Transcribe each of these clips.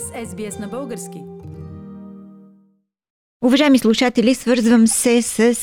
сте с SBS на български. Уважаеми слушатели, свързвам се с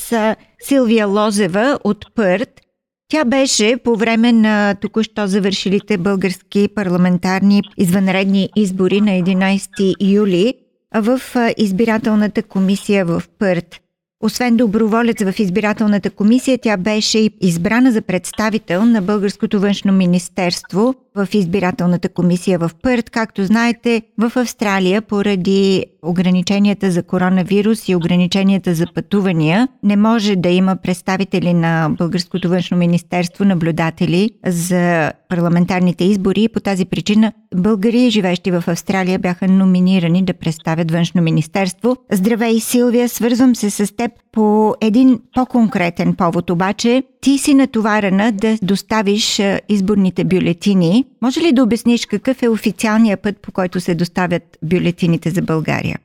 Силвия Лозева от Пърт. Тя беше по време на току-що завършилите български парламентарни извънредни избори на 11 юли в избирателната комисия в Пърт. Освен доброволец в избирателната комисия, тя беше избрана за представител на Българското външно министерство в избирателната комисия в Пърт. Както знаете, в Австралия поради ограниченията за коронавирус и ограниченията за пътувания не може да има представители на Българското външно министерство, наблюдатели за парламентарните избори. По тази причина българи, живещи в Австралия, бяха номинирани да представят външно министерство. Здравей, Силвия! Свързвам се с теб по един по-конкретен повод обаче. Ти си натоварена да доставиш изборните бюлетини. Може ли да обясниш какъв е официалният път, по който се доставят бюлетините за България?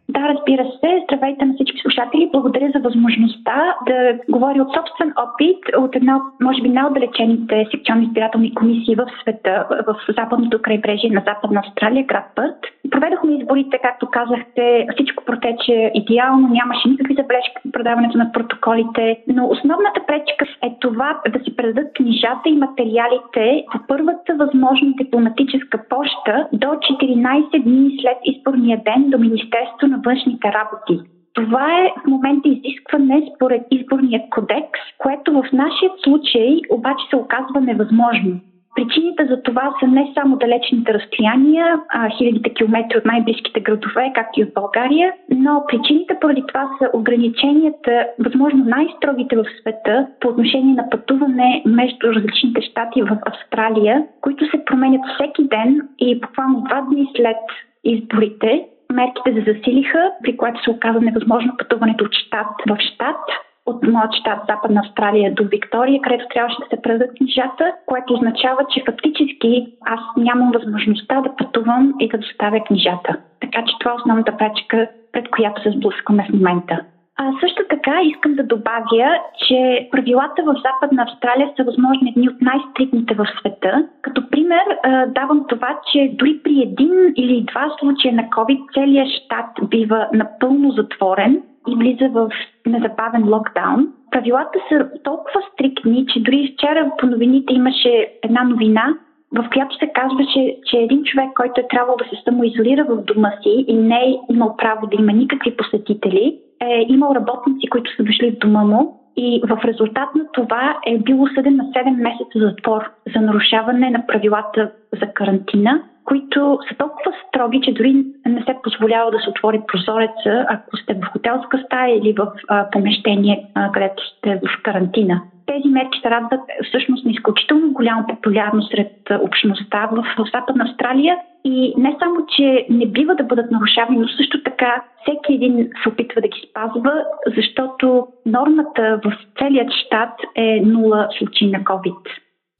Се. Здравейте на всички слушатели. Благодаря за възможността да говоря от собствен опит от една, може би, най-отдалечените секционни избирателни комисии в света, в западното крайбрежие на Западна Австралия, град Път. Проведохме изборите, както казахте, всичко протече идеално, нямаше никакви забележки по предаването на протоколите, но основната пречка е това да се предадат книжата и материалите по първата възможна дипломатическа поща до 14 дни след изборния ден до Министерството на външните работи. Това е в момента изискване според изборния кодекс, което в нашия случай обаче се оказва невъзможно. Причините за това са не само далечните разстояния, а хилядите километри от най-близките градове, както и от България, но причините поради това са ограниченията, възможно най-строгите в света по отношение на пътуване между различните щати в Австралия, които се променят всеки ден и буквално два дни след изборите. Мерките се засилиха, при което се оказа невъзможно пътуването от щат в щат от моят щат Западна Австралия до Виктория, където трябваше да се предадат книжата, което означава, че фактически аз нямам възможността да пътувам и да доставя книжата. Така че това е основната пречка, пред която се сблъскваме в момента. А също така искам да добавя, че правилата в Западна Австралия са възможно едни от най-стрикните в света. Като пример давам това, че дори при един или два случая на COVID целият щат бива напълно затворен и влиза в незабавен локдаун. Правилата са толкова стрикни, че дори вчера по новините имаше една новина, в която се казваше, че един човек, който е трябвало да се самоизолира в дома си и не е имал право да има никакви посетители, е имал работници, които са дошли в дома му и в резултат на това е бил осъден на 7 месеца затвор за нарушаване на правилата за карантина които са толкова строги, че дори не се позволява да се отвори прозореца, ако сте в хотелска стая или в а, помещение, а, където сте в карантина. Тези мерки се радват всъщност на изключително голяма популярност сред общността в, Западна Австралия и не само, че не бива да бъдат нарушавани, но също така всеки един се опитва да ги спазва, защото нормата в целият щат е нула случаи на COVID.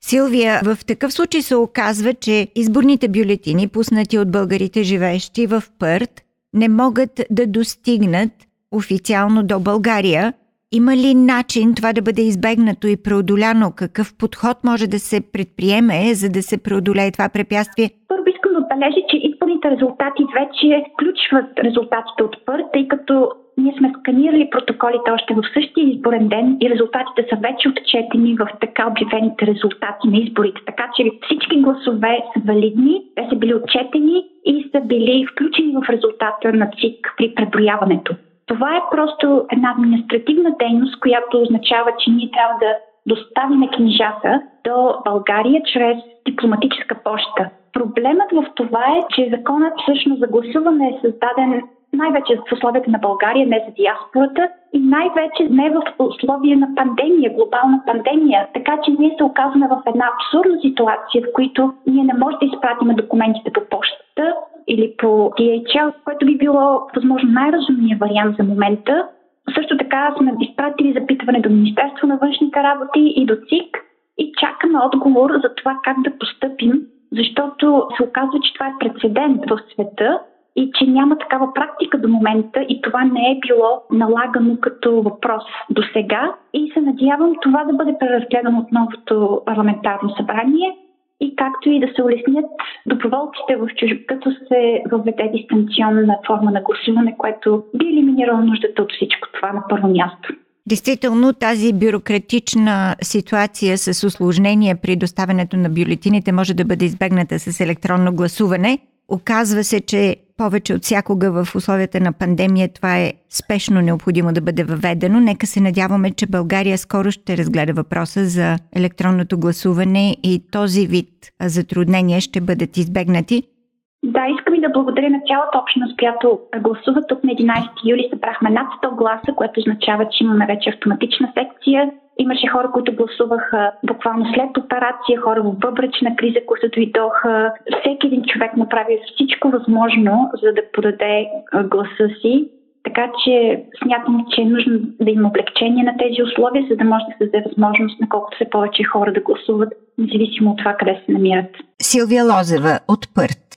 Силвия, в такъв случай се оказва, че изборните бюлетини, пуснати от българите живеещи в Пърт, не могат да достигнат официално до България. Има ли начин това да бъде избегнато и преодоляно? Какъв подход може да се предприеме, за да се преодолее това препятствие? Първо искам да отбележа, че изборните резултати вече включват резултатите от Пърт, тъй като ние сме сканирали протоколите още в същия изборен ден и резултатите са вече отчетени в така обявените резултати на изборите. Така че всички гласове са валидни, те са били отчетени и са били включени в резултата на ЦИК при преброяването. Това е просто една административна дейност, която означава, че ние трябва да доставим книжата до България чрез дипломатическа поща. Проблемът в това е, че законът всъщност за гласуване е създаден най-вече в условията на България, не за диаспората и най-вече не в условия на пандемия, глобална пандемия. Така че ние се оказваме в една абсурдна ситуация, в която ние не можем да изпратим документите по почтата или по DHL, което би било възможно най-разумният вариант за момента. Също така сме изпратили запитване до Министерство на външните работи и до ЦИК и чакаме отговор за това как да постъпим, защото се оказва, че това е прецедент в света и че няма такава практика до момента и това не е било налагано като въпрос до сега. И се надявам това да бъде преразгледано от новото парламентарно събрание и както и да се улеснят доброволците в чужб, като се въведе дистанционна форма на гласуване, което би елиминирало нуждата от всичко това на първо място. Действително тази бюрократична ситуация с осложнение при доставянето на бюлетините може да бъде избегната с електронно гласуване. Оказва се, че повече от всякога в условията на пандемия това е спешно необходимо да бъде въведено. Нека се надяваме, че България скоро ще разгледа въпроса за електронното гласуване и този вид затруднения ще бъдат избегнати. Да, искам и да благодаря на цялата общност, която гласува. Тук на 11 юли събрахме над 100 гласа, което означава, че имаме вече автоматична секция. Имаше хора, които гласуваха буквално след операция, хора в бъбречна криза, които дойдоха. Всеки един човек направи всичко възможно, за да подаде гласа си. Така че смятам, че е нужно да има облегчение на тези условия, за да може да се даде възможност на колкото се повече хора да гласуват, независимо от това къде се намират. Силвия Лозева от Пърт.